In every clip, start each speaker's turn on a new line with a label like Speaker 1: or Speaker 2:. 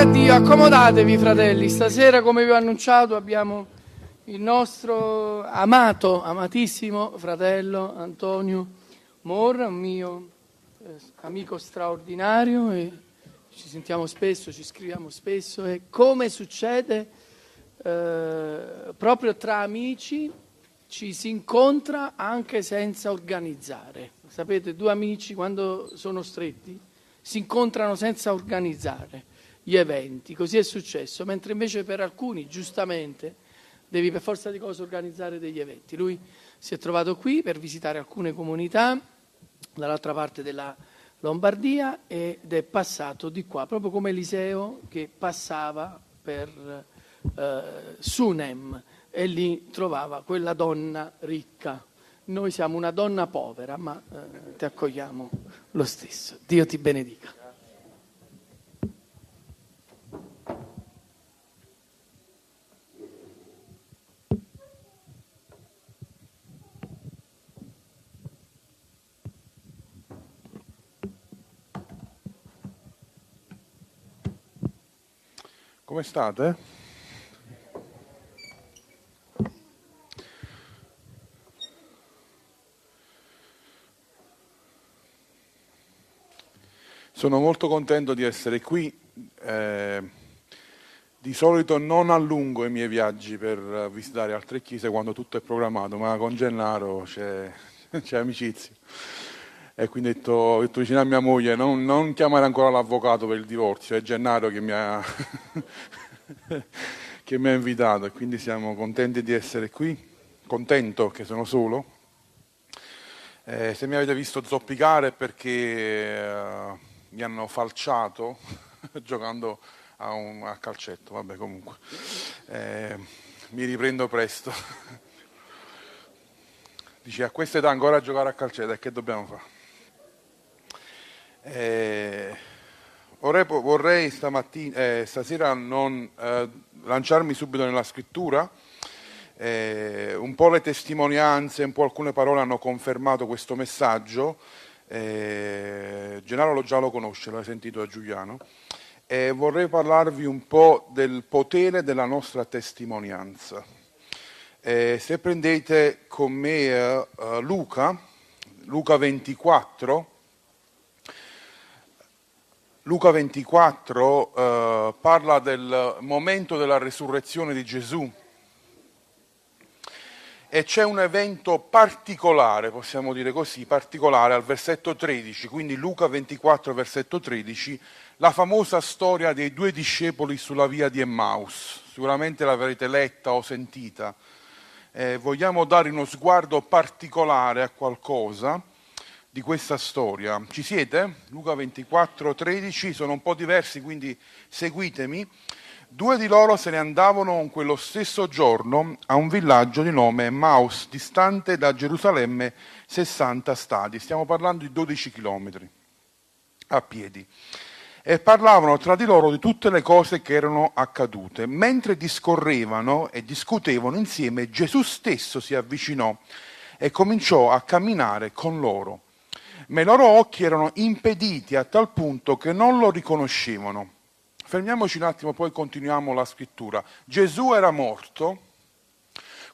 Speaker 1: A Dio, accomodatevi fratelli, stasera come vi ho annunciato abbiamo il nostro amato, amatissimo fratello Antonio Morra, un mio eh, amico straordinario e ci sentiamo spesso, ci scriviamo spesso e come succede eh, proprio tra amici ci si incontra anche senza organizzare. Sapete, due amici quando sono stretti si incontrano senza organizzare gli eventi, così è successo, mentre invece per alcuni, giustamente, devi per forza di cose organizzare degli eventi. Lui si è trovato qui per visitare alcune comunità dall'altra parte della Lombardia ed è passato di qua, proprio come Eliseo che passava per eh, Sunem e lì trovava quella donna ricca. Noi siamo una donna povera, ma eh, ti accogliamo lo stesso. Dio ti benedica.
Speaker 2: Come state? Sono molto contento di essere qui. Eh, di solito non allungo i miei viaggi per visitare altre chiese quando tutto è programmato, ma con Gennaro c'è, c'è amicizia. E quindi ho detto, ho detto vicino a mia moglie, non, non, chiamare ancora l'avvocato per il divorzio, è Gennaro che mi ha, che mi ha invitato e quindi siamo contenti di essere qui, contento che sono solo. Eh, se mi avete visto zoppicare è perché eh, mi hanno falciato giocando a, un, a, calcetto, vabbè comunque, eh, mi riprendo presto. Dici a questa età ancora a giocare a calcetto e che dobbiamo fare? Eh, vorrei, vorrei eh, stasera non eh, lanciarmi subito nella scrittura, eh, un po' le testimonianze, un po' alcune parole hanno confermato questo messaggio, eh, Gennaro lo già lo conosce, l'hai sentito da Giuliano, e vorrei parlarvi un po' del potere della nostra testimonianza. Eh, se prendete con me Luca, Luca 24, Luca 24 eh, parla del momento della resurrezione di Gesù. E c'è un evento particolare, possiamo dire così, particolare al versetto 13, quindi Luca 24 versetto 13, la famosa storia dei due discepoli sulla via di Emmaus, sicuramente l'avrete letta o sentita. Eh, vogliamo dare uno sguardo particolare a qualcosa di questa storia. Ci siete? Luca 24, 13, sono un po' diversi, quindi seguitemi. Due di loro se ne andavano quello stesso giorno a un villaggio di nome Maus, distante da Gerusalemme 60 stadi. Stiamo parlando di 12 chilometri a piedi. E parlavano tra di loro di tutte le cose che erano accadute. Mentre discorrevano e discutevano insieme, Gesù stesso si avvicinò e cominciò a camminare con loro ma i loro occhi erano impediti a tal punto che non lo riconoscevano. Fermiamoci un attimo, poi continuiamo la scrittura. Gesù era morto,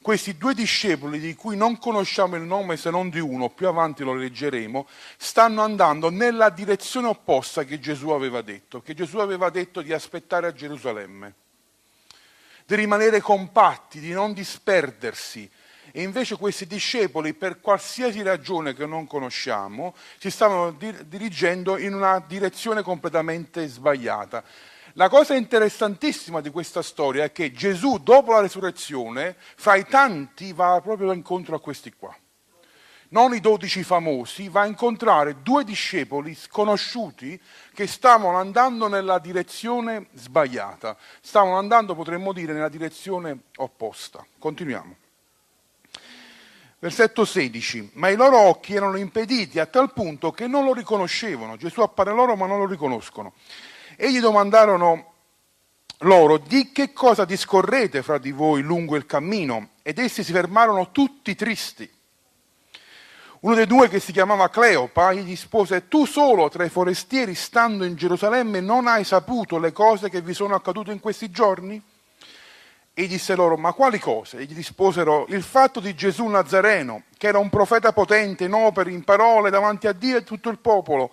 Speaker 2: questi due discepoli di cui non conosciamo il nome se non di uno, più avanti lo leggeremo, stanno andando nella direzione opposta che Gesù aveva detto, che Gesù aveva detto di aspettare a Gerusalemme, di rimanere compatti, di non disperdersi, e invece questi discepoli, per qualsiasi ragione che non conosciamo, si stavano dirigendo in una direzione completamente sbagliata. La cosa interessantissima di questa storia è che Gesù, dopo la resurrezione, fra i tanti va proprio incontro a questi qua. Non i dodici famosi, va a incontrare due discepoli sconosciuti che stavano andando nella direzione sbagliata, stavano andando, potremmo dire, nella direzione opposta. Continuiamo. Versetto 16, ma i loro occhi erano impediti a tal punto che non lo riconoscevano. Gesù appare loro ma non lo riconoscono. E gli domandarono loro, di che cosa discorrete fra di voi lungo il cammino? Ed essi si fermarono tutti tristi. Uno dei due che si chiamava Cleopa gli rispose, tu solo tra i forestieri stando in Gerusalemme non hai saputo le cose che vi sono accadute in questi giorni? E disse loro, ma quali cose? E gli risposero, il fatto di Gesù Nazareno, che era un profeta potente in opere, in parole, davanti a Dio e tutto il popolo,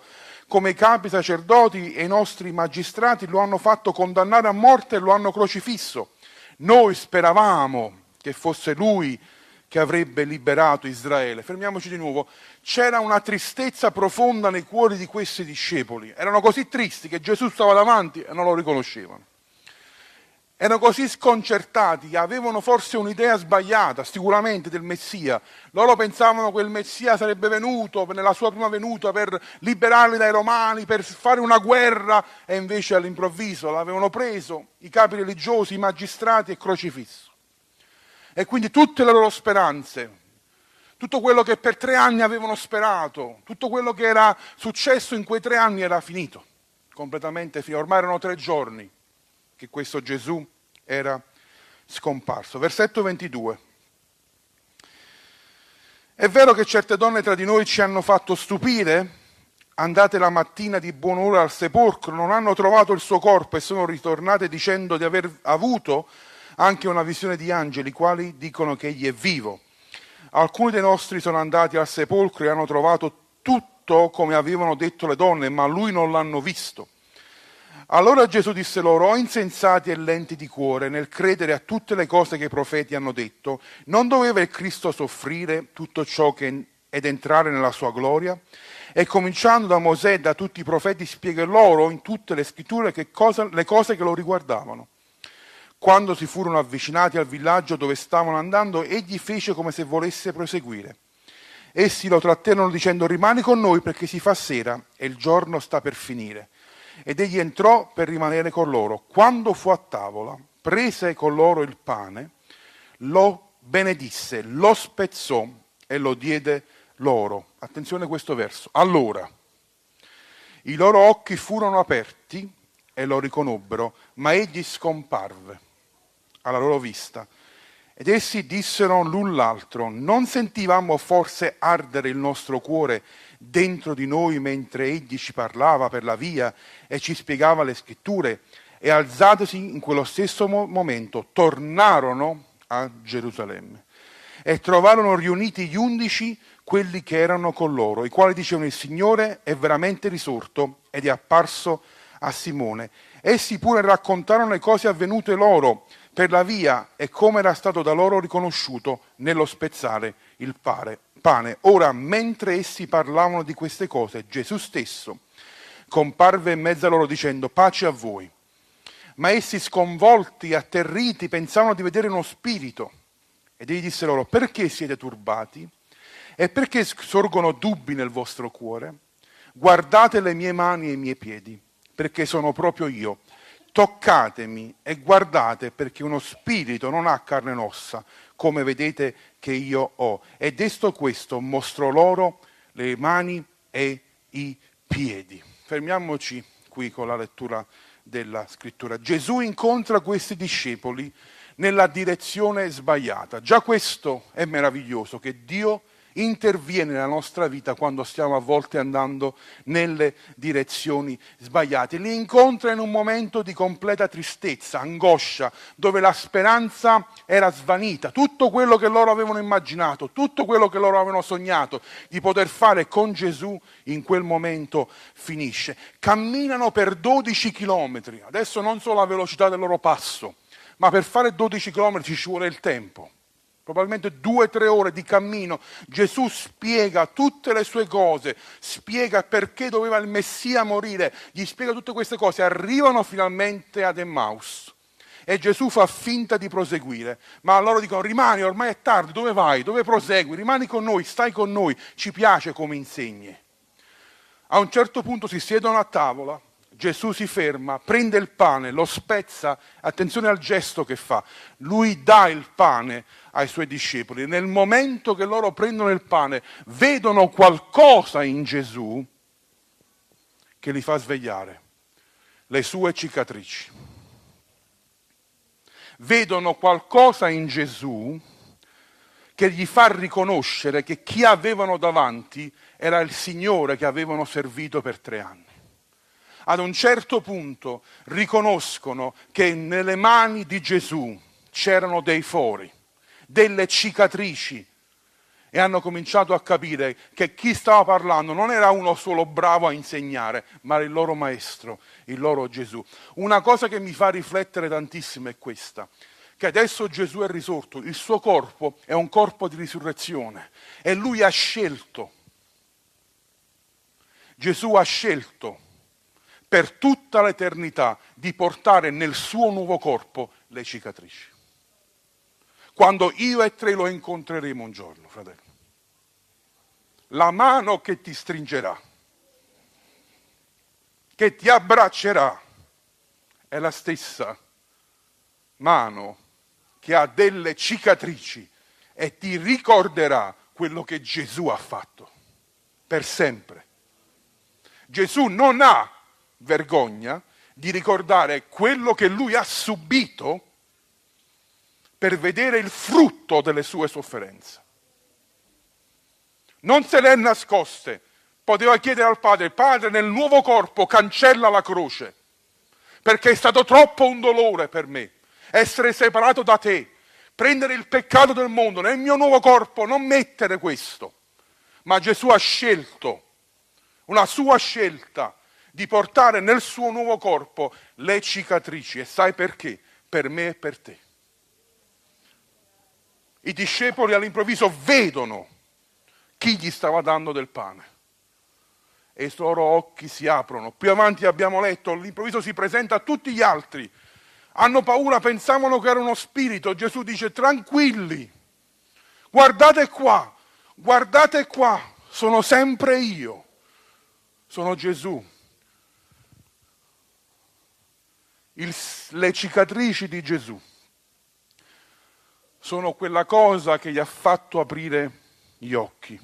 Speaker 2: come i capi sacerdoti e i nostri magistrati lo hanno fatto condannare a morte e lo hanno crocifisso. Noi speravamo che fosse lui che avrebbe liberato Israele. Fermiamoci di nuovo. C'era una tristezza profonda nei cuori di questi discepoli. Erano così tristi che Gesù stava davanti e non lo riconoscevano. Erano così sconcertati, avevano forse un'idea sbagliata, sicuramente, del Messia. Loro pensavano che il Messia sarebbe venuto nella sua prima venuta per liberarli dai Romani, per fare una guerra, e invece all'improvviso l'avevano preso i capi religiosi, i magistrati e crocifisso. E quindi tutte le loro speranze, tutto quello che per tre anni avevano sperato, tutto quello che era successo in quei tre anni era finito, completamente finito. Ormai erano tre giorni che questo Gesù era scomparso. Versetto 22. È vero che certe donne tra di noi ci hanno fatto stupire? Andate la mattina di buon'ora al sepolcro, non hanno trovato il suo corpo e sono ritornate dicendo di aver avuto anche una visione di angeli, quali dicono che egli è vivo. Alcuni dei nostri sono andati al sepolcro e hanno trovato tutto come avevano detto le donne, ma lui non l'hanno visto. Allora Gesù disse loro, o insensati e lenti di cuore nel credere a tutte le cose che i profeti hanno detto, non doveva il Cristo soffrire tutto ciò che, ed entrare nella sua gloria? E cominciando da Mosè e da tutti i profeti spiega loro in tutte le scritture cosa, le cose che lo riguardavano. Quando si furono avvicinati al villaggio dove stavano andando, egli fece come se volesse proseguire. Essi lo trattenrono dicendo rimani con noi perché si fa sera e il giorno sta per finire. Ed egli entrò per rimanere con loro. Quando fu a tavola, prese con loro il pane, lo benedisse, lo spezzò e lo diede loro. Attenzione a questo verso. Allora, i loro occhi furono aperti e lo riconobbero, ma egli scomparve alla loro vista. Ed essi dissero l'un l'altro, non sentivamo forse ardere il nostro cuore dentro di noi mentre egli ci parlava per la via e ci spiegava le scritture? E alzatosi in quello stesso momento, tornarono a Gerusalemme e trovarono riuniti gli undici quelli che erano con loro, i quali dicevano il Signore è veramente risorto ed è apparso a Simone. Essi pure raccontarono le cose avvenute loro per la via e come era stato da loro riconosciuto nello spezzare il pane. Ora, mentre essi parlavano di queste cose, Gesù stesso comparve in mezzo a loro dicendo pace a voi. Ma essi sconvolti, atterriti, pensavano di vedere uno spirito. Ed egli disse loro, perché siete turbati? E perché sorgono dubbi nel vostro cuore? Guardate le mie mani e i miei piedi, perché sono proprio io toccatemi e guardate perché uno spirito non ha carne e ossa, come vedete che io ho. E desto questo mostrò loro le mani e i piedi. Fermiamoci qui con la lettura della scrittura. Gesù incontra questi discepoli nella direzione sbagliata. Già questo è meraviglioso, che Dio interviene nella nostra vita quando stiamo a volte andando nelle direzioni sbagliate. Li incontra in un momento di completa tristezza, angoscia, dove la speranza era svanita, tutto quello che loro avevano immaginato, tutto quello che loro avevano sognato di poter fare con Gesù in quel momento finisce. Camminano per 12 chilometri, adesso non solo la velocità del loro passo, ma per fare 12 chilometri ci vuole il tempo probabilmente due o tre ore di cammino, Gesù spiega tutte le sue cose, spiega perché doveva il Messia morire, gli spiega tutte queste cose, arrivano finalmente ad Emmaus. E Gesù fa finta di proseguire, ma loro dicono rimani, ormai è tardi, dove vai? Dove prosegui? Rimani con noi, stai con noi, ci piace come insegni. A un certo punto si siedono a tavola, Gesù si ferma, prende il pane, lo spezza, attenzione al gesto che fa, lui dà il pane ai suoi discepoli. Nel momento che loro prendono il pane, vedono qualcosa in Gesù che li fa svegliare, le sue cicatrici. Vedono qualcosa in Gesù che gli fa riconoscere che chi avevano davanti era il Signore che avevano servito per tre anni. Ad un certo punto riconoscono che nelle mani di Gesù c'erano dei fori, delle cicatrici e hanno cominciato a capire che chi stava parlando non era uno solo bravo a insegnare, ma il loro maestro, il loro Gesù. Una cosa che mi fa riflettere tantissimo è questa, che adesso Gesù è risorto, il suo corpo è un corpo di risurrezione e lui ha scelto, Gesù ha scelto per tutta l'eternità di portare nel suo nuovo corpo le cicatrici. Quando io e te lo incontreremo un giorno, fratello, la mano che ti stringerà, che ti abbraccerà, è la stessa mano che ha delle cicatrici e ti ricorderà quello che Gesù ha fatto per sempre. Gesù non ha vergogna di ricordare quello che lui ha subito per vedere il frutto delle sue sofferenze. Non se le è nascoste. Poteva chiedere al padre, padre nel nuovo corpo cancella la croce, perché è stato troppo un dolore per me essere separato da te, prendere il peccato del mondo nel mio nuovo corpo, non mettere questo. Ma Gesù ha scelto, una sua scelta, di portare nel suo nuovo corpo le cicatrici. E sai perché? Per me e per te. I discepoli all'improvviso vedono chi gli stava dando del pane. E i loro occhi si aprono. Più avanti abbiamo letto, all'improvviso si presenta a tutti gli altri. Hanno paura, pensavano che era uno spirito. Gesù dice tranquilli, guardate qua, guardate qua, sono sempre io, sono Gesù. il, le cicatrici di Gesù sono quella cosa che gli ha fatto aprire gli occhi.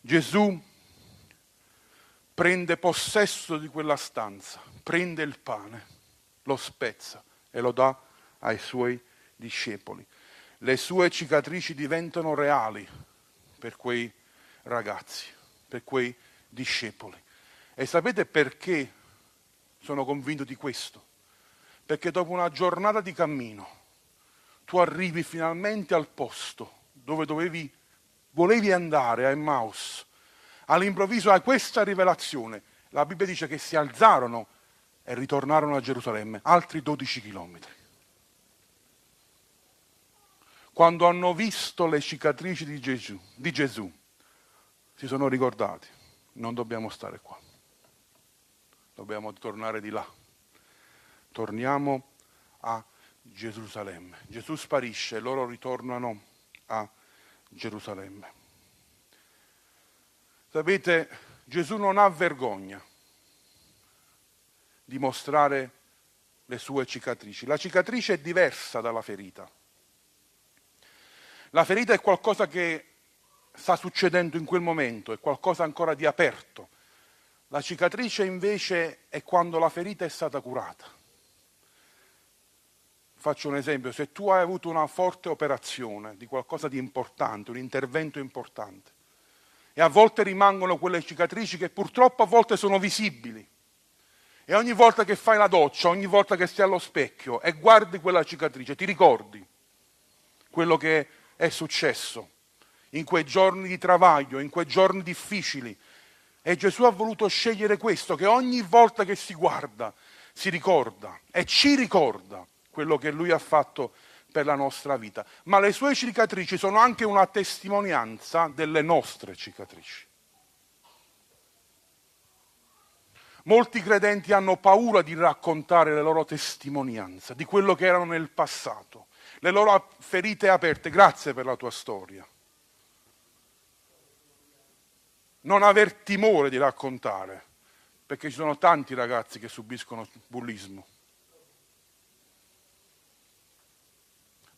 Speaker 2: Gesù prende possesso di quella stanza, prende il pane, lo spezza e lo dà ai suoi discepoli. Le sue cicatrici diventano reali per quei ragazzi, per quei discepoli. E sapete perché sono convinto di questo, perché dopo una giornata di cammino tu arrivi finalmente al posto dove dovevi, volevi andare, a Emmaus. All'improvviso hai questa rivelazione. La Bibbia dice che si alzarono e ritornarono a Gerusalemme, altri 12 chilometri. Quando hanno visto le cicatrici di Gesù, di Gesù, si sono ricordati, non dobbiamo stare qua dobbiamo tornare di là. Torniamo a Gerusalemme. Gesù sparisce e loro ritornano a Gerusalemme. Sapete, Gesù non ha vergogna di mostrare le sue cicatrici. La cicatrice è diversa dalla ferita. La ferita è qualcosa che sta succedendo in quel momento, è qualcosa ancora di aperto, la cicatrice invece è quando la ferita è stata curata. Faccio un esempio, se tu hai avuto una forte operazione di qualcosa di importante, un intervento importante, e a volte rimangono quelle cicatrici che purtroppo a volte sono visibili, e ogni volta che fai la doccia, ogni volta che stai allo specchio e guardi quella cicatrice, ti ricordi quello che è successo in quei giorni di travaglio, in quei giorni difficili, e Gesù ha voluto scegliere questo, che ogni volta che si guarda si ricorda e ci ricorda quello che Lui ha fatto per la nostra vita. Ma le sue cicatrici sono anche una testimonianza delle nostre cicatrici. Molti credenti hanno paura di raccontare le loro testimonianze, di quello che erano nel passato, le loro ferite aperte. Grazie per la tua storia non aver timore di raccontare, perché ci sono tanti ragazzi che subiscono bullismo.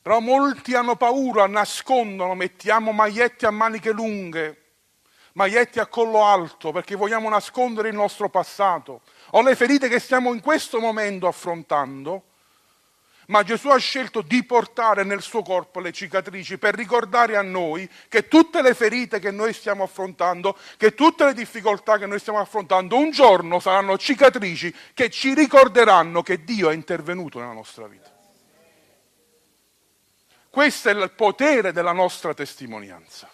Speaker 2: Però molti hanno paura, nascondono, mettiamo maglietti a maniche lunghe, maglietti a collo alto, perché vogliamo nascondere il nostro passato o le ferite che stiamo in questo momento affrontando, ma Gesù ha scelto di portare nel suo corpo le cicatrici per ricordare a noi che tutte le ferite che noi stiamo affrontando, che tutte le difficoltà che noi stiamo affrontando, un giorno saranno cicatrici che ci ricorderanno che Dio è intervenuto nella nostra vita. Questo è il potere della nostra testimonianza.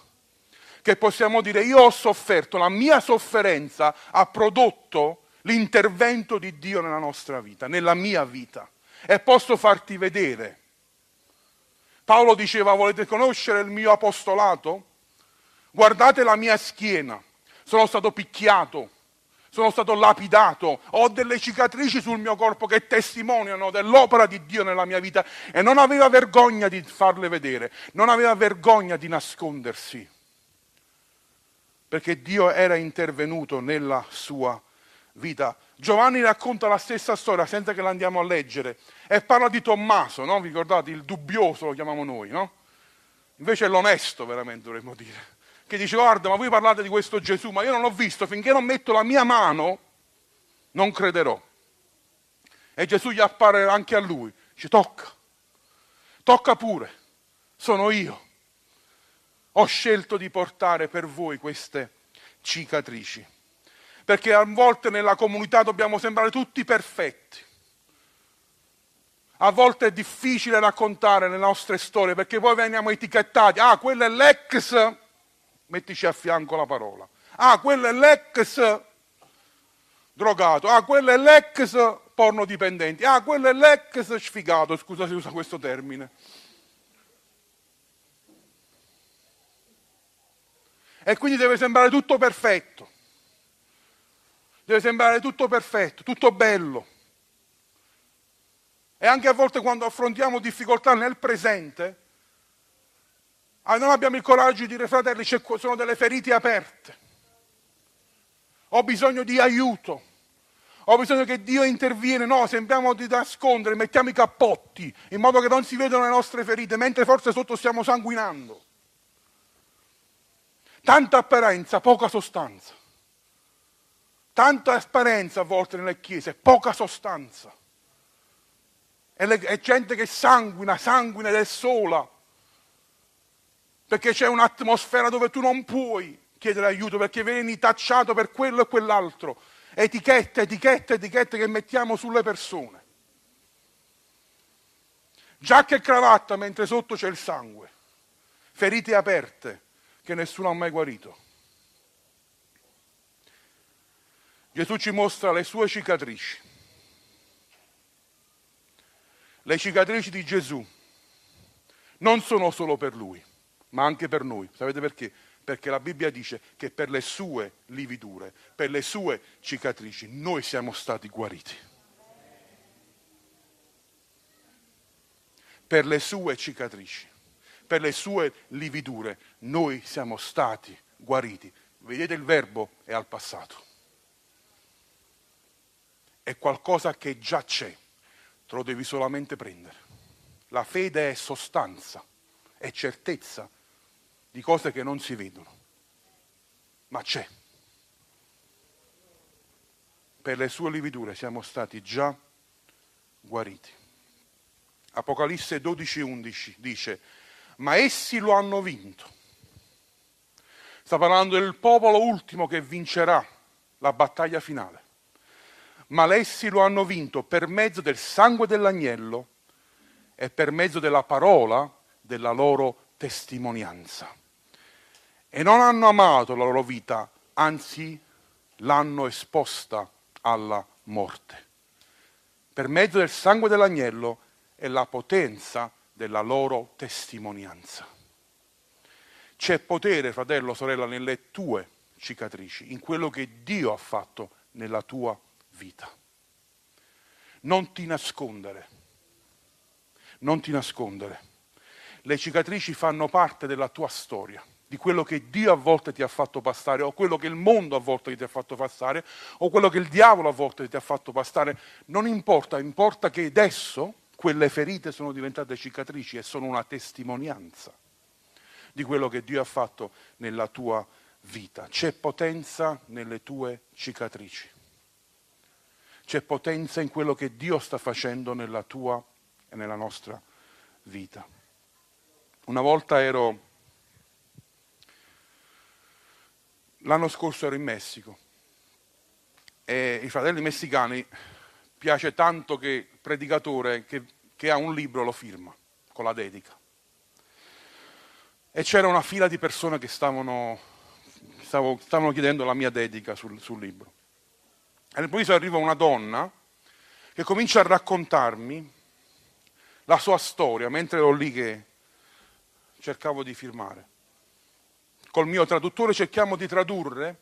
Speaker 2: Che possiamo dire io ho sofferto, la mia sofferenza ha prodotto l'intervento di Dio nella nostra vita, nella mia vita e posso farti vedere. Paolo diceva, volete conoscere il mio apostolato? Guardate la mia schiena, sono stato picchiato, sono stato lapidato, ho delle cicatrici sul mio corpo che testimoniano dell'opera di Dio nella mia vita e non aveva vergogna di farle vedere, non aveva vergogna di nascondersi, perché Dio era intervenuto nella sua vita. Giovanni racconta la stessa storia senza che la andiamo a leggere e parla di Tommaso, no? vi ricordate? Il dubbioso lo chiamiamo noi, no? Invece è l'onesto veramente dovremmo dire, che dice guarda ma voi parlate di questo Gesù, ma io non l'ho visto, finché non metto la mia mano non crederò. E Gesù gli appare anche a lui, dice tocca, tocca pure, sono io. Ho scelto di portare per voi queste cicatrici perché a volte nella comunità dobbiamo sembrare tutti perfetti. A volte è difficile raccontare le nostre storie perché poi veniamo etichettati. Ah, quello è l'ex, mettici a fianco la parola. Ah, quello è l'ex drogato. Ah, quello è l'ex porno dipendente. Ah, quello è l'ex sfigato, scusa se usa questo termine. E quindi deve sembrare tutto perfetto deve sembrare tutto perfetto, tutto bello. E anche a volte quando affrontiamo difficoltà nel presente, ah, non abbiamo il coraggio di dire fratelli, sono delle ferite aperte, ho bisogno di aiuto, ho bisogno che Dio interviene, no, sembriamo di nascondere, mettiamo i cappotti in modo che non si vedano le nostre ferite, mentre forse sotto stiamo sanguinando. Tanta apparenza, poca sostanza. Tanta trasparenza a volte nelle chiese, poca sostanza. E gente che sanguina, sanguina ed è sola. Perché c'è un'atmosfera dove tu non puoi chiedere aiuto perché vieni tacciato per quello e quell'altro. Etichette, etichette, etichette che mettiamo sulle persone. Giacca e cravatta mentre sotto c'è il sangue. Ferite aperte che nessuno ha mai guarito. Gesù ci mostra le sue cicatrici. Le cicatrici di Gesù non sono solo per lui, ma anche per noi. Sapete perché? Perché la Bibbia dice che per le sue lividure, per le sue cicatrici, noi siamo stati guariti. Per le sue cicatrici, per le sue lividure, noi siamo stati guariti. Vedete il verbo è al passato è qualcosa che già c'è, te lo devi solamente prendere. La fede è sostanza, è certezza di cose che non si vedono, ma c'è. Per le sue lividure siamo stati già guariti. Apocalisse 12:11 dice, ma essi lo hanno vinto. Sta parlando del popolo ultimo che vincerà la battaglia finale ma essi lo hanno vinto per mezzo del sangue dell'agnello e per mezzo della parola della loro testimonianza. E non hanno amato la loro vita, anzi l'hanno esposta alla morte. Per mezzo del sangue dell'agnello e la potenza della loro testimonianza. C'è potere, fratello, sorella, nelle tue cicatrici, in quello che Dio ha fatto nella tua vita. Non ti nascondere, non ti nascondere. Le cicatrici fanno parte della tua storia, di quello che Dio a volte ti ha fatto passare, o quello che il mondo a volte ti ha fatto passare, o quello che il diavolo a volte ti ha fatto passare. Non importa, importa che adesso quelle ferite sono diventate cicatrici e sono una testimonianza di quello che Dio ha fatto nella tua vita. C'è potenza nelle tue cicatrici c'è potenza in quello che Dio sta facendo nella tua e nella nostra vita. Una volta ero, l'anno scorso ero in Messico e i fratelli messicani piace tanto che il predicatore che, che ha un libro lo firma con la dedica. E c'era una fila di persone che stavano, stavo, stavano chiedendo la mia dedica sul, sul libro. E all'improvviso arriva una donna che comincia a raccontarmi la sua storia mentre ero lì che cercavo di firmare. Col mio traduttore cerchiamo di tradurre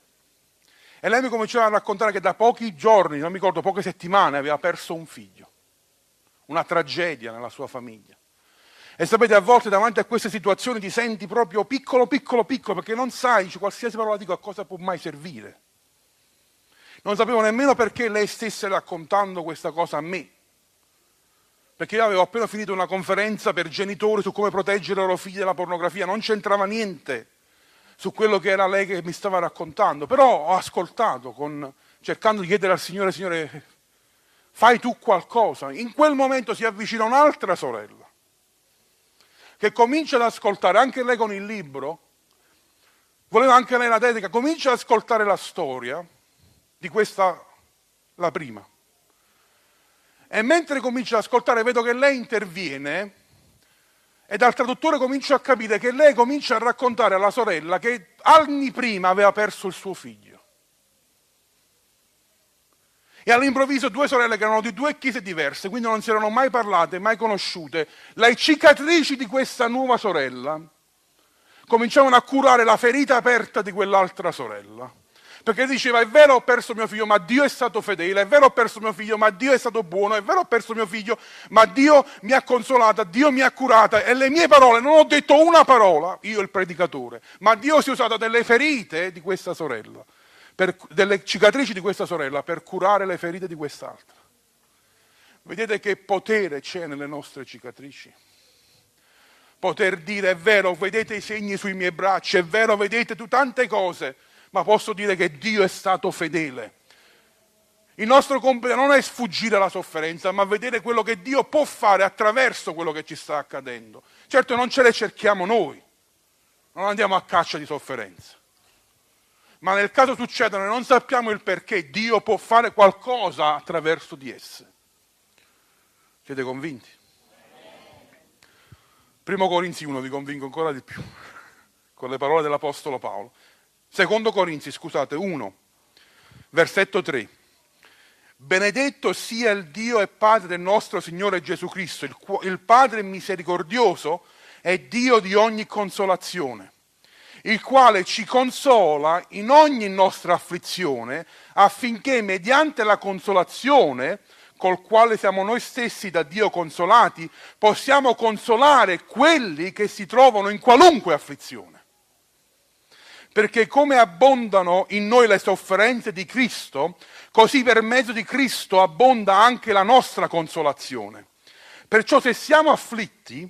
Speaker 2: e lei mi cominciava a raccontare che da pochi giorni, non mi ricordo, poche settimane, aveva perso un figlio, una tragedia nella sua famiglia. E sapete, a volte davanti a queste situazioni ti senti proprio piccolo, piccolo, piccolo, perché non sai, qualsiasi parola dico a cosa può mai servire. Non sapevo nemmeno perché lei stesse raccontando questa cosa a me. Perché io avevo appena finito una conferenza per genitori su come proteggere i loro figli dalla pornografia, non c'entrava niente su quello che era lei che mi stava raccontando, però ho ascoltato con, cercando di chiedere al Signore, Signore, fai tu qualcosa. In quel momento si avvicina un'altra sorella che comincia ad ascoltare, anche lei con il libro, voleva anche lei la dedica, comincia ad ascoltare la storia di questa, la prima. E mentre comincia ad ascoltare vedo che lei interviene e dal traduttore comincio a capire che lei comincia a raccontare alla sorella che anni prima aveva perso il suo figlio. E all'improvviso due sorelle che erano di due chiese diverse, quindi non si erano mai parlate, mai conosciute, le cicatrici di questa nuova sorella cominciavano a curare la ferita aperta di quell'altra sorella. Perché diceva, è vero ho perso mio figlio, ma Dio è stato fedele, è vero ho perso mio figlio, ma Dio è stato buono, è vero ho perso mio figlio, ma Dio mi ha consolata, Dio mi ha curata. E le mie parole, non ho detto una parola, io il predicatore, ma Dio si è usato delle ferite di questa sorella per, delle cicatrici di questa sorella per curare le ferite di quest'altra. Vedete che potere c'è nelle nostre cicatrici? Poter dire è vero, vedete i segni sui miei bracci, è vero, vedete tu tante cose, ma posso dire che Dio è stato fedele. Il nostro compito non è sfuggire alla sofferenza, ma vedere quello che Dio può fare attraverso quello che ci sta accadendo. Certo non ce le cerchiamo noi, non andiamo a caccia di sofferenza ma nel caso succedano e non sappiamo il perché, Dio può fare qualcosa attraverso di esse. Siete convinti? Primo Corinzi 1 vi convinco ancora di più, con le parole dell'Apostolo Paolo. Secondo Corinzi, scusate, 1, versetto 3. Benedetto sia il Dio e Padre del nostro Signore Gesù Cristo, il, il Padre misericordioso e Dio di ogni consolazione il quale ci consola in ogni nostra afflizione, affinché mediante la consolazione col quale siamo noi stessi da Dio consolati, possiamo consolare quelli che si trovano in qualunque afflizione. Perché come abbondano in noi le sofferenze di Cristo, così per mezzo di Cristo abbonda anche la nostra consolazione. Perciò se siamo afflitti,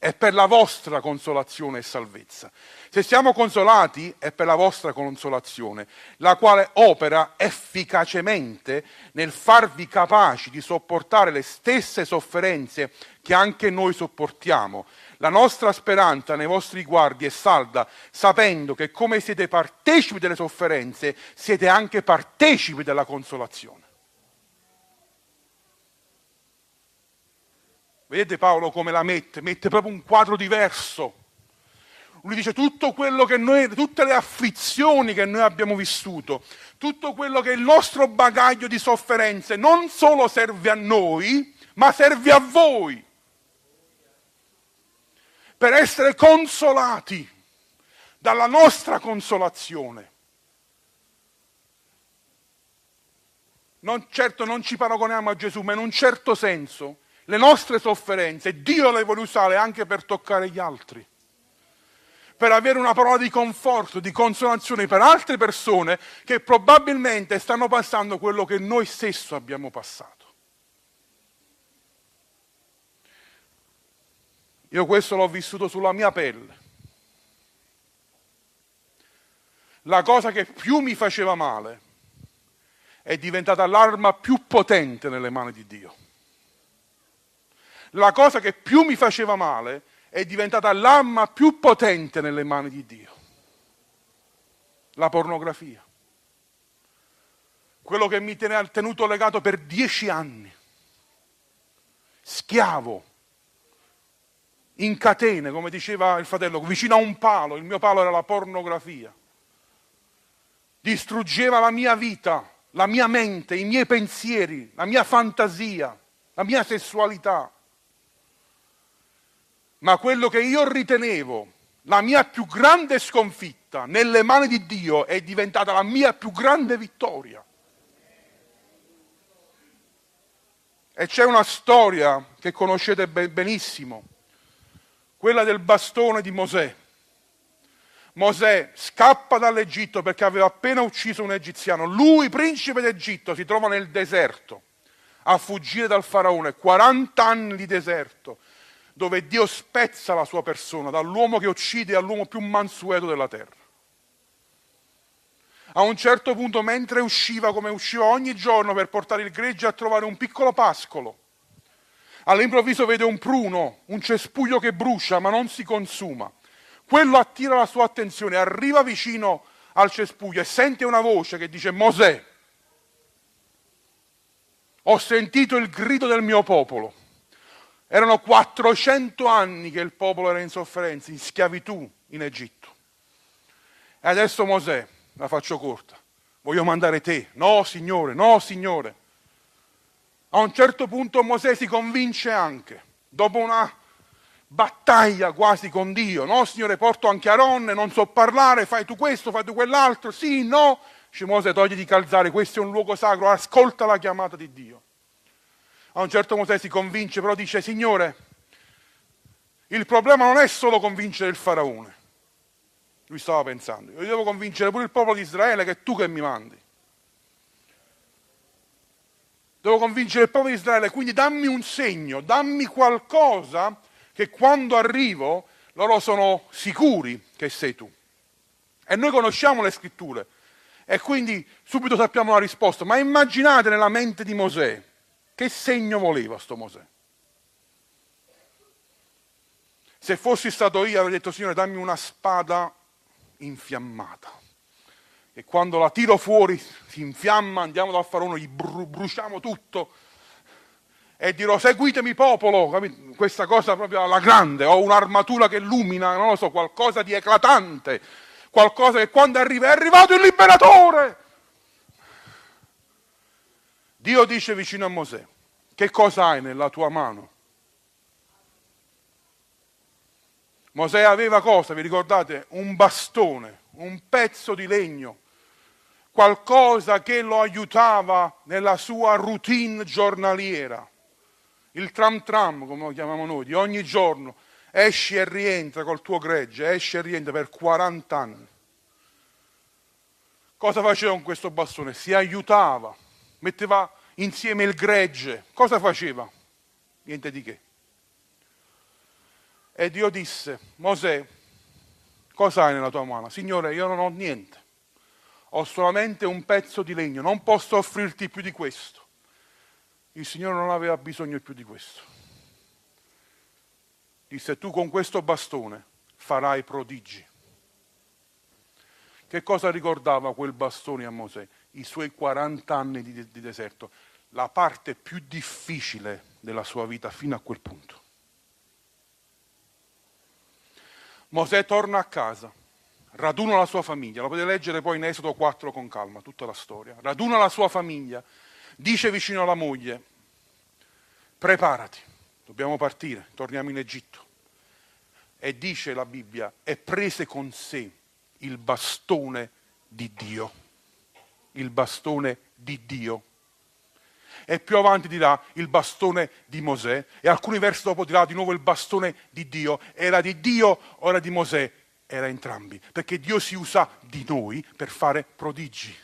Speaker 2: è per la vostra consolazione e salvezza. Se siamo consolati è per la vostra consolazione, la quale opera efficacemente nel farvi capaci di sopportare le stesse sofferenze che anche noi sopportiamo. La nostra speranza nei vostri guardi è salda, sapendo che come siete partecipi delle sofferenze, siete anche partecipi della consolazione. Vedete Paolo come la mette? Mette proprio un quadro diverso. Lui dice tutto quello che noi, tutte le afflizioni che noi abbiamo vissuto, tutto quello che è il nostro bagaglio di sofferenze, non solo serve a noi, ma serve a voi. Per essere consolati dalla nostra consolazione. Non, certo non ci paragoniamo a Gesù, ma in un certo senso le nostre sofferenze, Dio le vuole usare anche per toccare gli altri, per avere una parola di conforto, di consolazione per altre persone che probabilmente stanno passando quello che noi stessi abbiamo passato. Io questo l'ho vissuto sulla mia pelle. La cosa che più mi faceva male è diventata l'arma più potente nelle mani di Dio la cosa che più mi faceva male è diventata l'arma più potente nelle mani di Dio. La pornografia. Quello che mi ha tenuto legato per dieci anni. Schiavo. In catene, come diceva il fratello, vicino a un palo. Il mio palo era la pornografia. Distruggeva la mia vita, la mia mente, i miei pensieri, la mia fantasia, la mia sessualità ma quello che io ritenevo la mia più grande sconfitta nelle mani di Dio è diventata la mia più grande vittoria. E c'è una storia che conoscete benissimo, quella del bastone di Mosè. Mosè scappa dall'Egitto perché aveva appena ucciso un egiziano. Lui, principe d'Egitto, si trova nel deserto a fuggire dal faraone, 40 anni di deserto dove Dio spezza la sua persona dall'uomo che uccide all'uomo più mansueto della terra. A un certo punto, mentre usciva come usciva ogni giorno per portare il gregge a trovare un piccolo pascolo, all'improvviso vede un pruno, un cespuglio che brucia ma non si consuma. Quello attira la sua attenzione, arriva vicino al cespuglio e sente una voce che dice Mosè, ho sentito il grido del mio popolo erano 400 anni che il popolo era in sofferenza, in schiavitù in Egitto. E adesso Mosè, la faccio corta, voglio mandare te. No, Signore, no, Signore. A un certo punto Mosè si convince anche, dopo una battaglia quasi con Dio. No, Signore, porto anche Aronne, non so parlare, fai tu questo, fai tu quell'altro. Sì, no. Dice Mosè, togli di calzare, questo è un luogo sacro, ascolta la chiamata di Dio. A un certo punto si convince, però dice, Signore, il problema non è solo convincere il faraone. Lui stava pensando, io devo convincere pure il popolo di Israele che è tu che mi mandi. Devo convincere il popolo di Israele, quindi dammi un segno, dammi qualcosa che quando arrivo loro sono sicuri che sei tu. E noi conosciamo le scritture e quindi subito sappiamo la risposta. Ma immaginate nella mente di Mosè, che segno voleva sto Mosè? Se fossi stato io avrei detto, Signore, dammi una spada infiammata. E quando la tiro fuori si infiamma, andiamo dal faraone, gli bru- bruciamo tutto. E dirò, seguitemi popolo, capito? questa cosa proprio alla grande, ho un'armatura che illumina, non lo so, qualcosa di eclatante, qualcosa che quando arriva è arrivato il liberatore. Dio dice vicino a Mosè, che cosa hai nella tua mano? Mosè aveva cosa, vi ricordate? Un bastone, un pezzo di legno, qualcosa che lo aiutava nella sua routine giornaliera. Il tram tram, come lo chiamiamo noi, di ogni giorno. Esci e rientra col tuo gregge, esci e rientra per 40 anni. Cosa faceva con questo bastone? Si aiutava, metteva insieme il gregge. Cosa faceva? Niente di che. E Dio disse, Mosè, cosa hai nella tua mano? Signore, io non ho niente, ho solamente un pezzo di legno, non posso offrirti più di questo. Il Signore non aveva bisogno più di questo. Disse, tu con questo bastone farai prodigi. Che cosa ricordava quel bastone a Mosè? I suoi 40 anni di, di deserto, la parte più difficile della sua vita fino a quel punto. Mosè torna a casa, raduna la sua famiglia, lo potete leggere poi in Esodo 4 con calma, tutta la storia, raduna la sua famiglia, dice vicino alla moglie, preparati, dobbiamo partire, torniamo in Egitto. E dice la Bibbia, e prese con sé il bastone di Dio, il bastone di Dio. E più avanti dirà il bastone di Mosè, e alcuni versi dopo dirà di nuovo il bastone di Dio. Era di Dio o era di Mosè? Era entrambi, perché Dio si usa di noi per fare prodigi.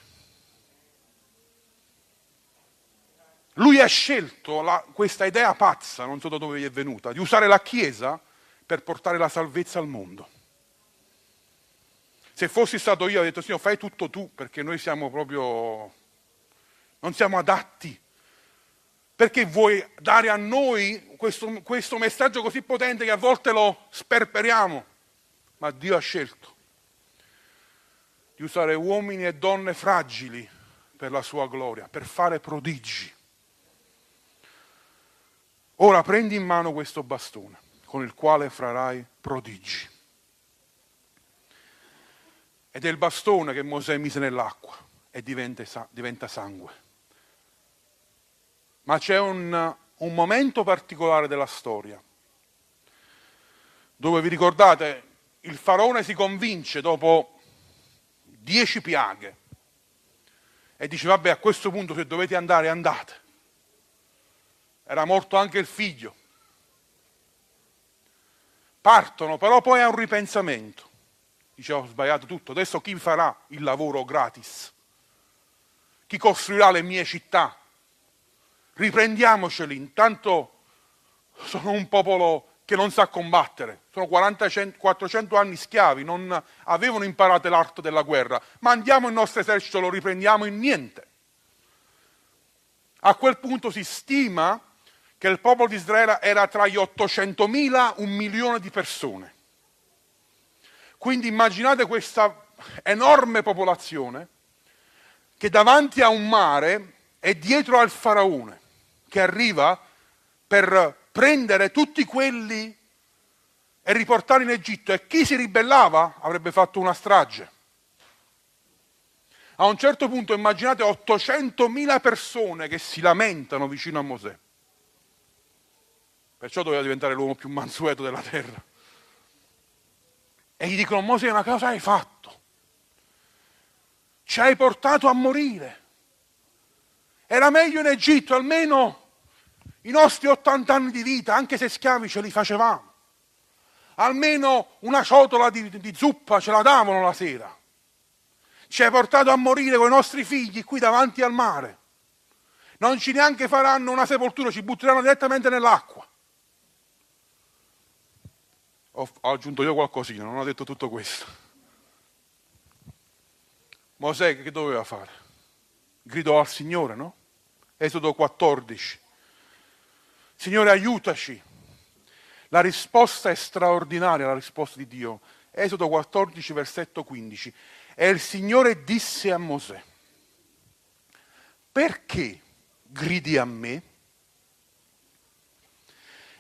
Speaker 2: Lui ha scelto la, questa idea pazza, non so da dove gli è venuta, di usare la Chiesa per portare la salvezza al mondo. Se fossi stato io, avrei detto, Signore, fai tutto tu, perché noi siamo proprio, non siamo adatti. Perché vuoi dare a noi questo, questo messaggio così potente che a volte lo sperperiamo, ma Dio ha scelto di usare uomini e donne fragili per la sua gloria, per fare prodigi. Ora prendi in mano questo bastone con il quale farai prodigi. Ed è il bastone che Mosè mise nell'acqua e diventa, diventa sangue. Ma c'è un, un momento particolare della storia, dove vi ricordate, il faraone si convince dopo dieci piaghe e dice vabbè a questo punto se dovete andare andate. Era morto anche il figlio. Partono, però poi ha un ripensamento. Dice ho sbagliato tutto, adesso chi farà il lavoro gratis? Chi costruirà le mie città? Riprendiamoceli, intanto sono un popolo che non sa combattere, sono 40, 400 anni schiavi, non avevano imparato l'arte della guerra, mandiamo il nostro esercito, lo riprendiamo in niente. A quel punto si stima che il popolo di Israele era tra gli 800.000 e un milione di persone. Quindi immaginate questa enorme popolazione che davanti a un mare è dietro al faraone che arriva per prendere tutti quelli e riportarli in Egitto e chi si ribellava avrebbe fatto una strage. A un certo punto immaginate 800.000 persone che si lamentano vicino a Mosè. Perciò doveva diventare l'uomo più mansueto della terra. E gli dicono, Mosè, ma cosa hai fatto? Ci hai portato a morire. Era meglio in Egitto, almeno i nostri 80 anni di vita, anche se schiavi, ce li facevamo. Almeno una ciotola di, di zuppa ce la davano la sera. Ci hai portato a morire con i nostri figli qui davanti al mare. Non ci neanche faranno una sepoltura, ci butteranno direttamente nell'acqua ho, aggiunto io qualcosina, non ho detto tutto questo. Mosè che doveva fare? Gridò al Signore, no? Esodo 14. Signore aiutaci. La risposta è straordinaria, la risposta di Dio. Esodo 14, versetto 15. E il Signore disse a Mosè, perché gridi a me?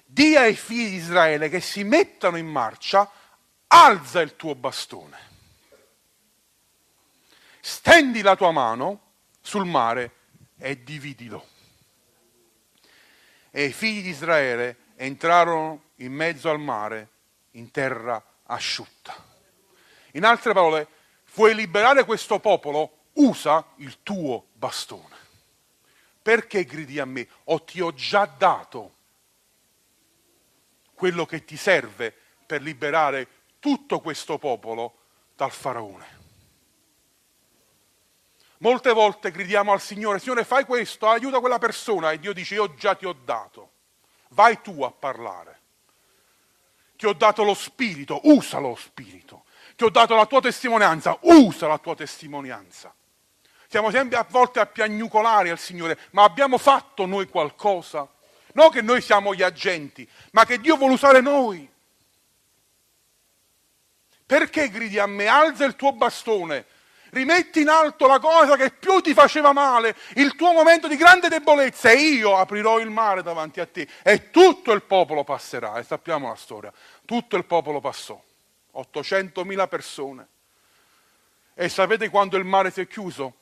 Speaker 2: Dì ai figli di Israele che si mettano in marcia, alza il tuo bastone. Stendi la tua mano sul mare e dividilo. E i figli di Israele entrarono in mezzo al mare in terra asciutta. In altre parole, vuoi liberare questo popolo? Usa il tuo bastone. Perché gridi a me? O ti ho già dato quello che ti serve per liberare tutto questo popolo dal faraone. Molte volte gridiamo al Signore, Signore fai questo, aiuta quella persona e Dio dice io già ti ho dato, vai tu a parlare. Ti ho dato lo spirito, usa lo spirito. Ti ho dato la tua testimonianza, usa la tua testimonianza. Siamo sempre a volte a piagnucolare al Signore, ma abbiamo fatto noi qualcosa non che noi siamo gli agenti, ma che Dio vuole usare noi. Perché gridi a me? Alza il tuo bastone, rimetti in alto la cosa che più ti faceva male, il tuo momento di grande debolezza, e io aprirò il mare davanti a te e tutto il popolo passerà. E sappiamo la storia, tutto il popolo passò, 800.000 persone. E sapete quando il mare si è chiuso?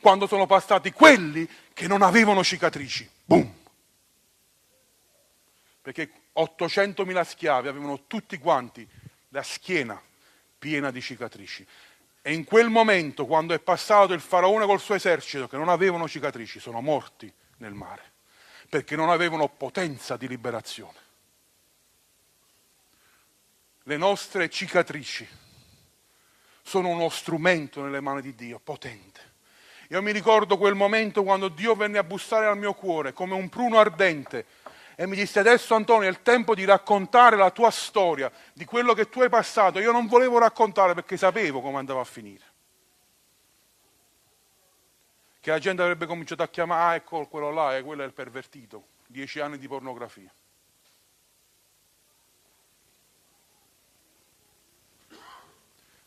Speaker 2: Quando sono passati quelli che non avevano cicatrici. Boom! perché 800.000 schiavi avevano tutti quanti la schiena piena di cicatrici. E in quel momento, quando è passato il faraone col suo esercito, che non avevano cicatrici, sono morti nel mare, perché non avevano potenza di liberazione. Le nostre cicatrici sono uno strumento nelle mani di Dio, potente. Io mi ricordo quel momento quando Dio venne a bussare al mio cuore come un pruno ardente e mi disse adesso Antonio è il tempo di raccontare la tua storia, di quello che tu hai passato. Io non volevo raccontare perché sapevo come andava a finire. Che la gente avrebbe cominciato a chiamare, ah, ecco quello là, e quello è il pervertito, dieci anni di pornografia.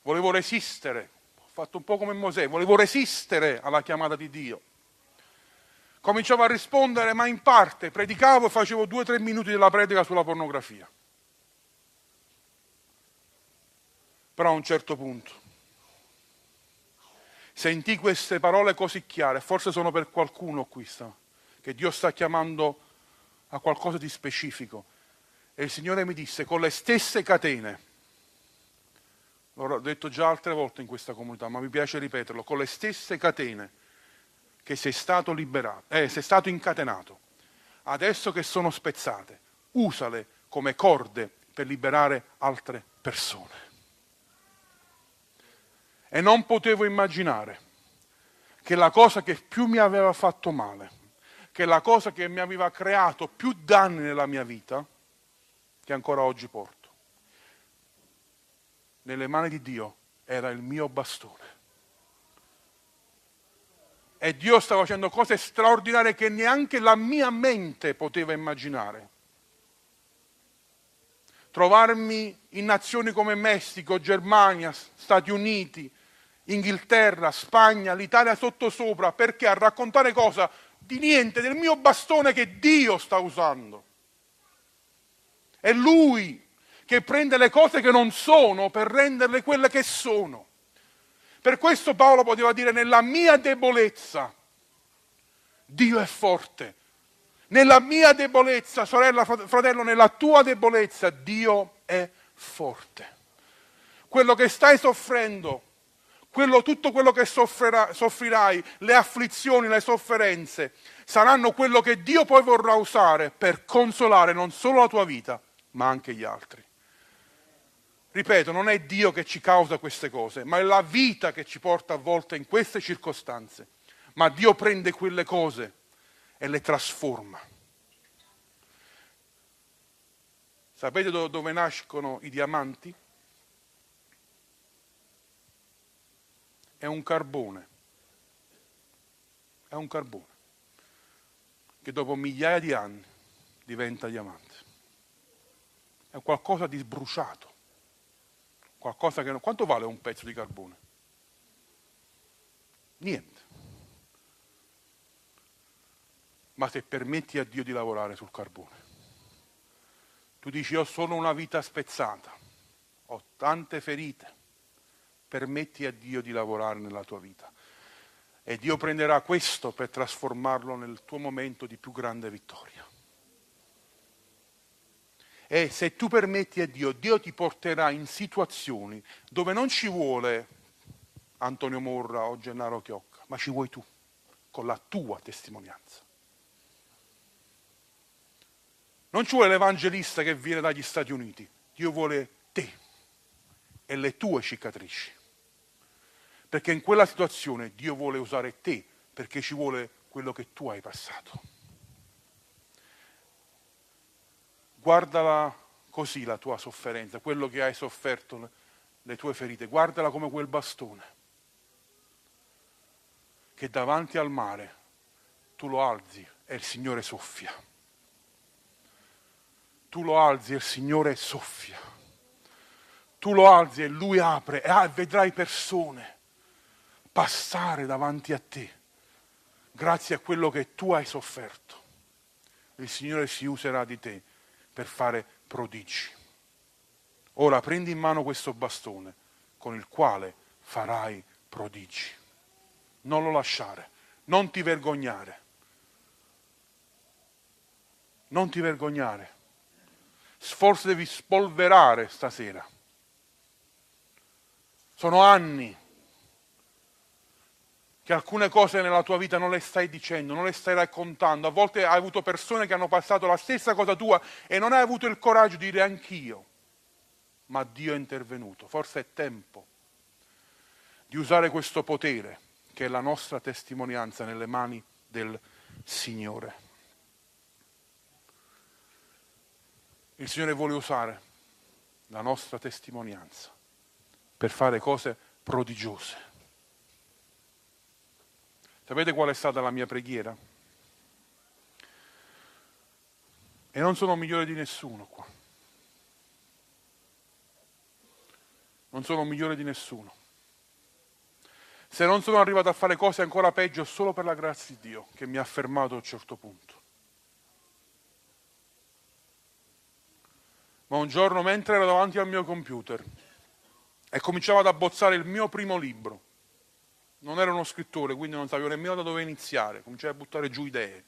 Speaker 2: Volevo resistere, ho fatto un po' come Mosè, volevo resistere alla chiamata di Dio Cominciavo a rispondere, ma in parte predicavo e facevo due o tre minuti della predica sulla pornografia. Però a un certo punto sentì queste parole così chiare, forse sono per qualcuno qui, che Dio sta chiamando a qualcosa di specifico. E il Signore mi disse, con le stesse catene, l'ho detto già altre volte in questa comunità, ma mi piace ripeterlo, con le stesse catene che sei stato liberato, eh, sei stato incatenato, adesso che sono spezzate, usale come corde per liberare altre persone. E non potevo immaginare che la cosa che più mi aveva fatto male, che la cosa che mi aveva creato più danni nella mia vita, che ancora oggi porto, nelle mani di Dio era il mio bastone. E Dio stava facendo cose straordinarie che neanche la mia mente poteva immaginare. Trovarmi in nazioni come Messico, Germania, Stati Uniti, Inghilterra, Spagna, l'Italia sottosopra, perché a raccontare cosa? Di niente, del mio bastone che Dio sta usando. È Lui che prende le cose che non sono per renderle quelle che sono. Per questo Paolo poteva dire nella mia debolezza Dio è forte. Nella mia debolezza, sorella, fratello, nella tua debolezza Dio è forte. Quello che stai soffrendo, quello, tutto quello che soffrirà, soffrirai, le afflizioni, le sofferenze, saranno quello che Dio poi vorrà usare per consolare non solo la tua vita, ma anche gli altri. Ripeto, non è Dio che ci causa queste cose, ma è la vita che ci porta a volte in queste circostanze. Ma Dio prende quelle cose e le trasforma. Sapete dove nascono i diamanti? È un carbone. È un carbone che dopo migliaia di anni diventa diamante. È qualcosa di sbruciato qualcosa che non... Quanto vale un pezzo di carbone? Niente. Ma se permetti a Dio di lavorare sul carbone, tu dici ho solo una vita spezzata, ho tante ferite, permetti a Dio di lavorare nella tua vita. E Dio prenderà questo per trasformarlo nel tuo momento di più grande vittoria. E se tu permetti a Dio, Dio ti porterà in situazioni dove non ci vuole Antonio Morra o Gennaro Chiocca, ma ci vuoi tu, con la tua testimonianza. Non ci vuole l'evangelista che viene dagli Stati Uniti, Dio vuole te e le tue cicatrici. Perché in quella situazione Dio vuole usare te perché ci vuole quello che tu hai passato. Guardala così la tua sofferenza, quello che hai sofferto, le tue ferite, guardala come quel bastone che davanti al mare tu lo alzi e il Signore soffia. Tu lo alzi e il Signore soffia. Tu lo alzi e Lui apre e ah, vedrai persone passare davanti a te grazie a quello che tu hai sofferto. Il Signore si userà di te per fare prodigi. Ora prendi in mano questo bastone con il quale farai prodigi. Non lo lasciare, non ti vergognare. Non ti vergognare. Forse devi spolverare stasera. Sono anni che alcune cose nella tua vita non le stai dicendo, non le stai raccontando. A volte hai avuto persone che hanno passato la stessa cosa tua e non hai avuto il coraggio di dire anch'io. Ma Dio è intervenuto. Forse è tempo di usare questo potere, che è la nostra testimonianza, nelle mani del Signore. Il Signore vuole usare la nostra testimonianza per fare cose prodigiose Sapete qual è stata la mia preghiera? E non sono migliore di nessuno qua. non sono migliore di nessuno. Se non sono arrivato a fare cose ancora peggio solo per la grazia di Dio che mi ha fermato a un certo punto. Ma un giorno mentre ero davanti al mio computer e cominciavo ad abbozzare il mio primo libro, non ero uno scrittore, quindi non sapevo nemmeno da dove iniziare, cominciai a buttare giù idee.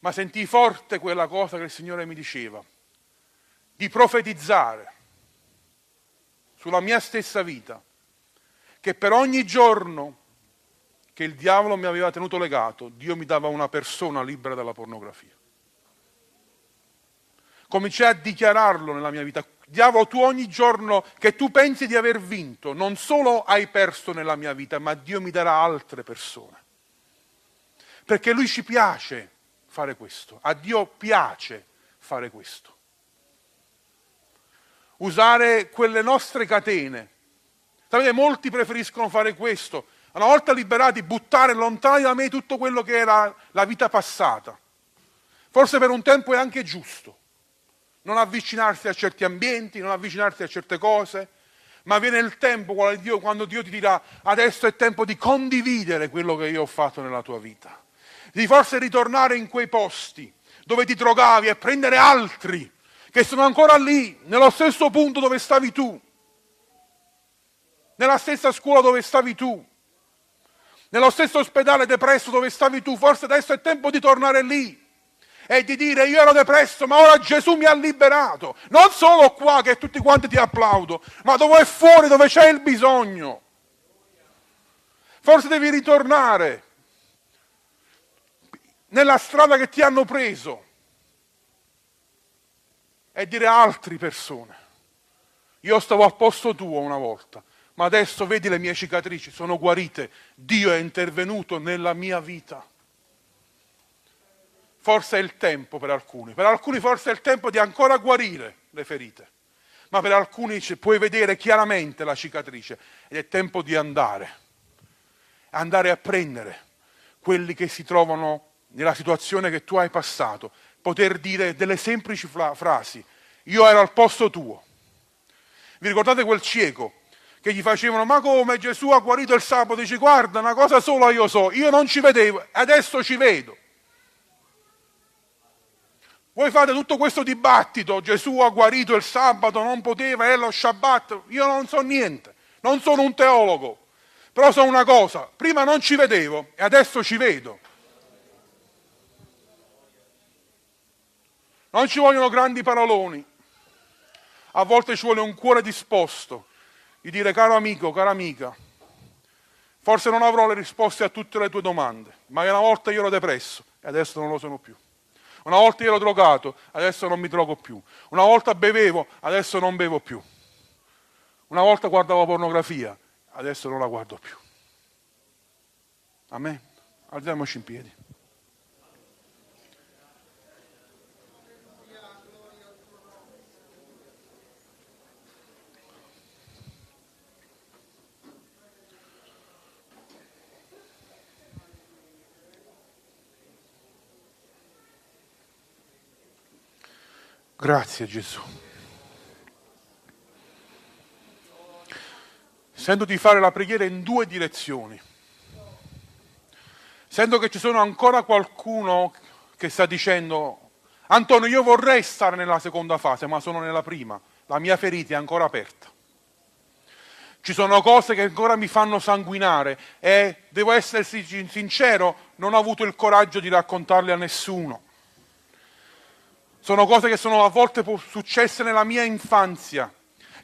Speaker 2: Ma sentii forte quella cosa che il Signore mi diceva, di profetizzare sulla mia stessa vita, che per ogni giorno che il diavolo mi aveva tenuto legato, Dio mi dava una persona libera dalla pornografia. Cominciai a dichiararlo nella mia vita. Diavolo, tu ogni giorno che tu pensi di aver vinto, non solo hai perso nella mia vita, ma Dio mi darà altre persone. Perché Lui ci piace fare questo, a Dio piace fare questo. Usare quelle nostre catene. Sapete, molti preferiscono fare questo. Una volta liberati, buttare lontano da me tutto quello che era la vita passata. Forse per un tempo è anche giusto non avvicinarsi a certi ambienti, non avvicinarsi a certe cose, ma viene il tempo quando Dio, ti dirà adesso è tempo di condividere quello che io ho fatto nella tua vita, di forse ritornare in quei posti dove ti drogavi e prendere altri che sono ancora lì, nello stesso punto dove stavi tu, nella stessa scuola dove stavi tu, nello stesso ospedale depresso dove stavi tu, forse adesso è tempo di tornare lì e di dire io ero depresso ma ora Gesù mi ha liberato. Non solo qua che tutti quanti ti applaudo, ma dove è fuori, dove c'è il bisogno. Forse devi ritornare nella strada che ti hanno preso e dire a altre persone, io stavo al posto tuo una volta, ma adesso vedi le mie cicatrici, sono guarite, Dio è intervenuto nella mia vita forse è il tempo per alcuni, per alcuni forse è il tempo di ancora guarire le ferite, ma per alcuni puoi vedere chiaramente la cicatrice ed è tempo di andare, andare a prendere quelli che si trovano nella situazione che tu hai passato, poter dire delle semplici frasi, io ero al posto tuo. Vi ricordate quel cieco che gli facevano, ma come Gesù ha guarito il sabato? Dice, guarda, una cosa sola io so, io non ci vedevo, adesso ci vedo. Voi fate tutto questo dibattito, Gesù ha guarito il sabato, non poteva, è lo Shabbat, io non so niente, non sono un teologo, però so una cosa, prima non ci vedevo e adesso ci vedo. Non ci vogliono grandi paroloni, a volte ci vuole un cuore disposto di dire caro amico, cara amica, forse non avrò le risposte a tutte le tue domande, ma una volta io ero depresso e adesso non lo sono più. Una volta ero drogato, adesso non mi drogo più. Una volta bevevo, adesso non bevo più. Una volta guardavo pornografia, adesso non la guardo più. Amen. Alziamoci in piedi. Grazie Gesù. Sento di fare la preghiera in due direzioni. Sento che ci sono ancora qualcuno che sta dicendo, Antonio, io vorrei stare nella seconda fase, ma sono nella prima. La mia ferita è ancora aperta. Ci sono cose che ancora mi fanno sanguinare e devo essere sincero, non ho avuto il coraggio di raccontarle a nessuno. Sono cose che sono a volte successe nella mia infanzia,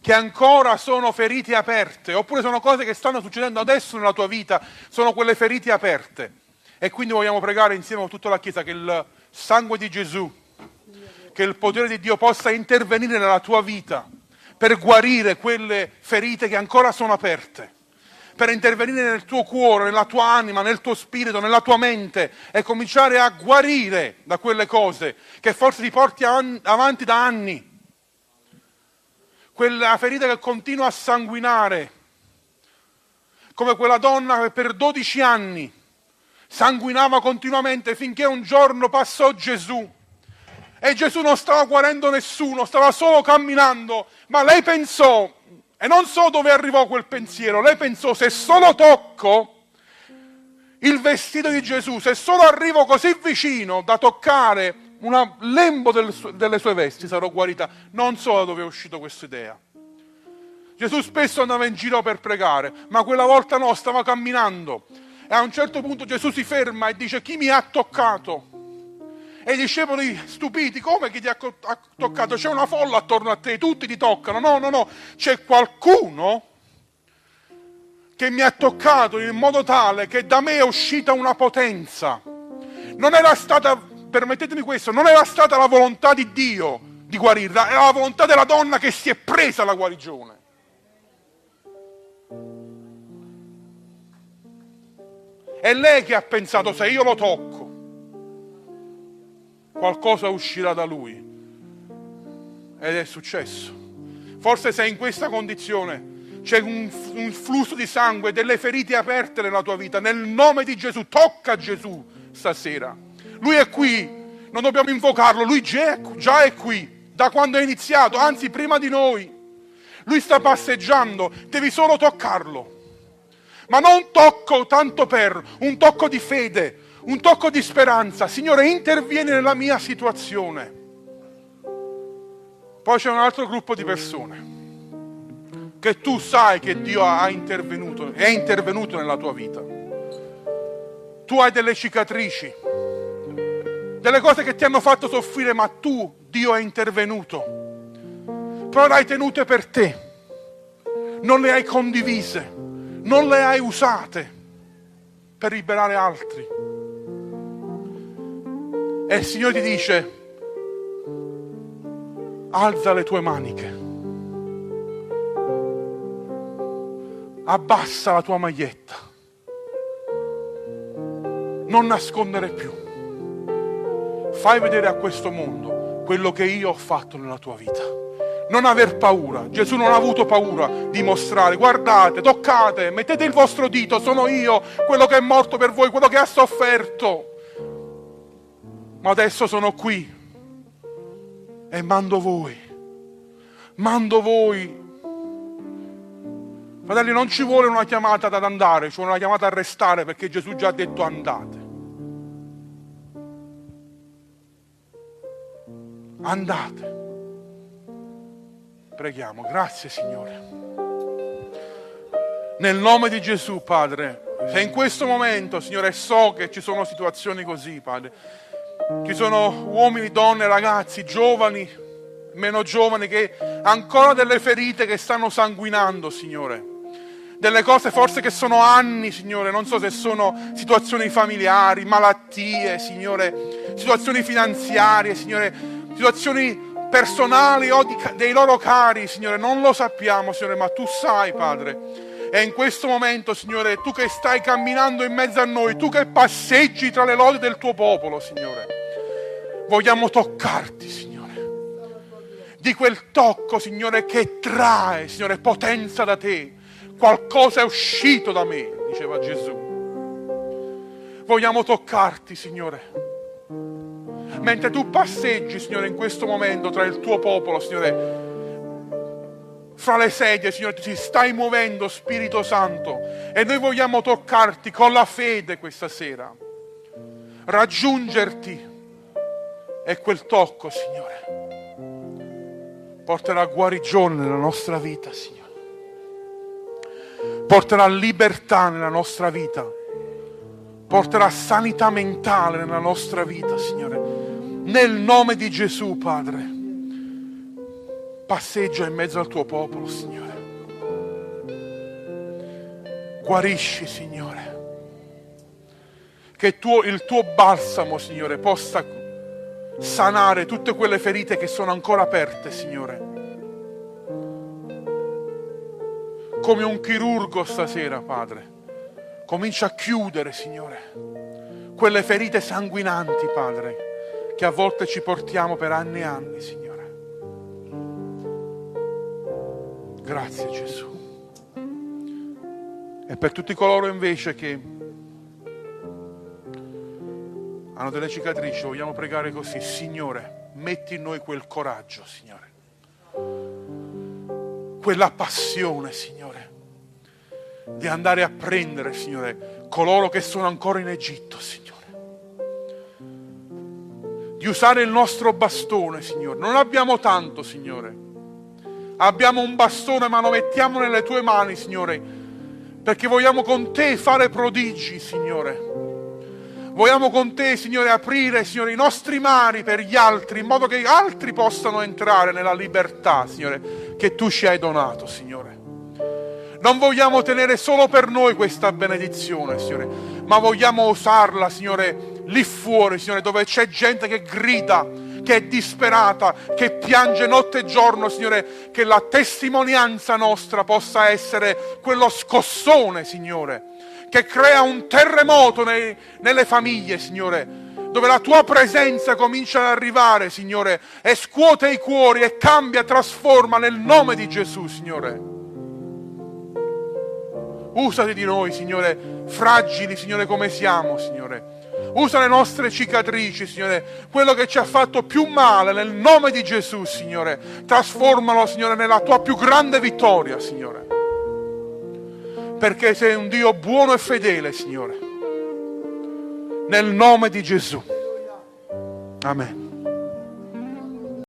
Speaker 2: che ancora sono ferite aperte, oppure sono cose che stanno succedendo adesso nella tua vita, sono quelle ferite aperte. E quindi vogliamo pregare insieme a tutta la Chiesa che il sangue di Gesù, che il potere di Dio possa intervenire nella tua vita per guarire quelle ferite che ancora sono aperte per intervenire nel tuo cuore, nella tua anima, nel tuo spirito, nella tua mente e cominciare a guarire da quelle cose che forse ti porti avanti da anni. Quella ferita che continua a sanguinare, come quella donna che per 12 anni sanguinava continuamente finché un giorno passò Gesù E Gesù non stava guarendo nessuno, stava solo camminando, ma lei pensò, e non so dove arrivò quel pensiero, lei pensò se solo tocco il vestito di Gesù, se solo arrivo così vicino da toccare un lembo del, delle sue vesti, sarò guarita. Non so da dove è uscita questa idea. Gesù spesso andava in giro per pregare, ma quella volta no, stava camminando. E a un certo punto Gesù si ferma e dice chi mi ha toccato? E i discepoli stupiti, come chi ti ha toccato? C'è una folla attorno a te, tutti ti toccano. No, no, no, c'è qualcuno che mi ha toccato in modo tale che da me è uscita una potenza. Non era stata, permettetemi questo, non era stata la volontà di Dio di guarirla, era la volontà della donna che si è presa la guarigione. È lei che ha pensato se io lo tocco, qualcosa uscirà da lui. Ed è successo. Forse sei in questa condizione c'è un, un, flusso di sangue, delle ferite aperte nella tua vita. Nel nome di Gesù, tocca Gesù stasera. Lui è qui, non dobbiamo invocarlo, lui già è qui, da quando è iniziato, anzi prima di noi. Lui sta passeggiando, devi solo toccarlo. Ma non tocco tanto per un tocco di fede, un tocco di speranza. Signore, intervieni nella mia situazione. Poi c'è un altro gruppo di persone che tu sai che Dio ha intervenuto, è intervenuto nella tua vita. Tu hai delle cicatrici, delle cose che ti hanno fatto soffrire, ma tu, Dio, è intervenuto. Però le hai tenute per te, non le hai condivise, non le hai usate per liberare altri. E il Signore ti dice, alza le tue maniche abbassa la tua maglietta, non nascondere più, fai vedere a questo mondo quello che io ho fatto nella tua vita. Non aver paura, Gesù non ha avuto paura di mostrare, guardate, toccate, mettete il vostro dito, sono io, quello che è morto per voi, quello che ha sofferto. Ma adesso sono qui e mando voi, mando voi Fratelli, non ci vuole una chiamata ad andare, ci vuole una chiamata a restare perché Gesù già ha detto andate. Andate. Preghiamo, grazie Signore. Nel nome di Gesù, Padre, se in questo momento, Signore, so che ci sono situazioni così, Padre, ci sono uomini, donne, ragazzi, giovani, meno giovani, che ancora delle ferite che stanno sanguinando, Signore delle cose forse che sono anni, Signore, non so se sono situazioni familiari, malattie, Signore, situazioni finanziarie, Signore, situazioni personali o di, dei loro cari, Signore, non lo sappiamo, Signore, ma tu sai, Padre. E in questo momento, Signore, tu che stai camminando in mezzo a noi, tu che passeggi tra le lodi del tuo popolo, Signore, vogliamo toccarti, Signore. Di quel tocco, Signore, che trae, Signore, potenza da te Qualcosa è uscito da me, diceva Gesù. Vogliamo toccarti, Signore. Mentre tu passeggi, Signore, in questo momento tra il tuo popolo, Signore, fra le sedie, Signore, ti stai muovendo, Spirito Santo, e noi vogliamo toccarti con la fede questa sera, raggiungerti e quel tocco, Signore, porterà guarigione nella nostra vita, Signore. Porterà libertà nella nostra vita, porterà sanità mentale nella nostra vita, Signore. Nel nome di Gesù, Padre, passeggia in mezzo al tuo popolo, Signore. Guarisci, Signore. Che tuo, il tuo balsamo, Signore, possa sanare tutte quelle ferite che sono ancora aperte, Signore come un chirurgo stasera, Padre. Comincia a chiudere, Signore, quelle ferite sanguinanti, Padre, che a volte ci portiamo per anni e anni, Signore. Grazie Gesù. E per tutti coloro invece che hanno delle cicatrici, vogliamo pregare così, Signore, metti in noi quel coraggio, Signore, quella passione, Signore, di andare a prendere, Signore, coloro che sono ancora in Egitto, Signore di usare il nostro bastone, Signore. Non abbiamo tanto, Signore. Abbiamo un bastone, ma lo mettiamo nelle tue mani, Signore, perché vogliamo con te fare prodigi, Signore. Vogliamo con te, Signore, aprire, Signore, i nostri mari per gli altri, in modo che altri possano entrare nella libertà, Signore, che tu ci hai donato, Signore. Non vogliamo tenere solo per noi questa benedizione, Signore, ma vogliamo usarla, Signore, lì fuori, Signore, dove c'è gente che grida, che è disperata, che piange notte e giorno, Signore, che la testimonianza nostra possa essere quello scossone, Signore, che crea un terremoto nei, nelle famiglie, Signore, dove la tua presenza comincia ad arrivare, Signore, e scuote i cuori e cambia, trasforma nel nome di Gesù, Signore. Usati di noi, Signore, fragili, Signore, come siamo, Signore Usa le nostre cicatrici, Signore, quello che ci ha fatto più male, nel nome di Gesù, Signore. Trasformalo, Signore, nella tua più grande vittoria, Signore. Perché sei un Dio buono e fedele, Signore. Nel nome di Gesù. Amen.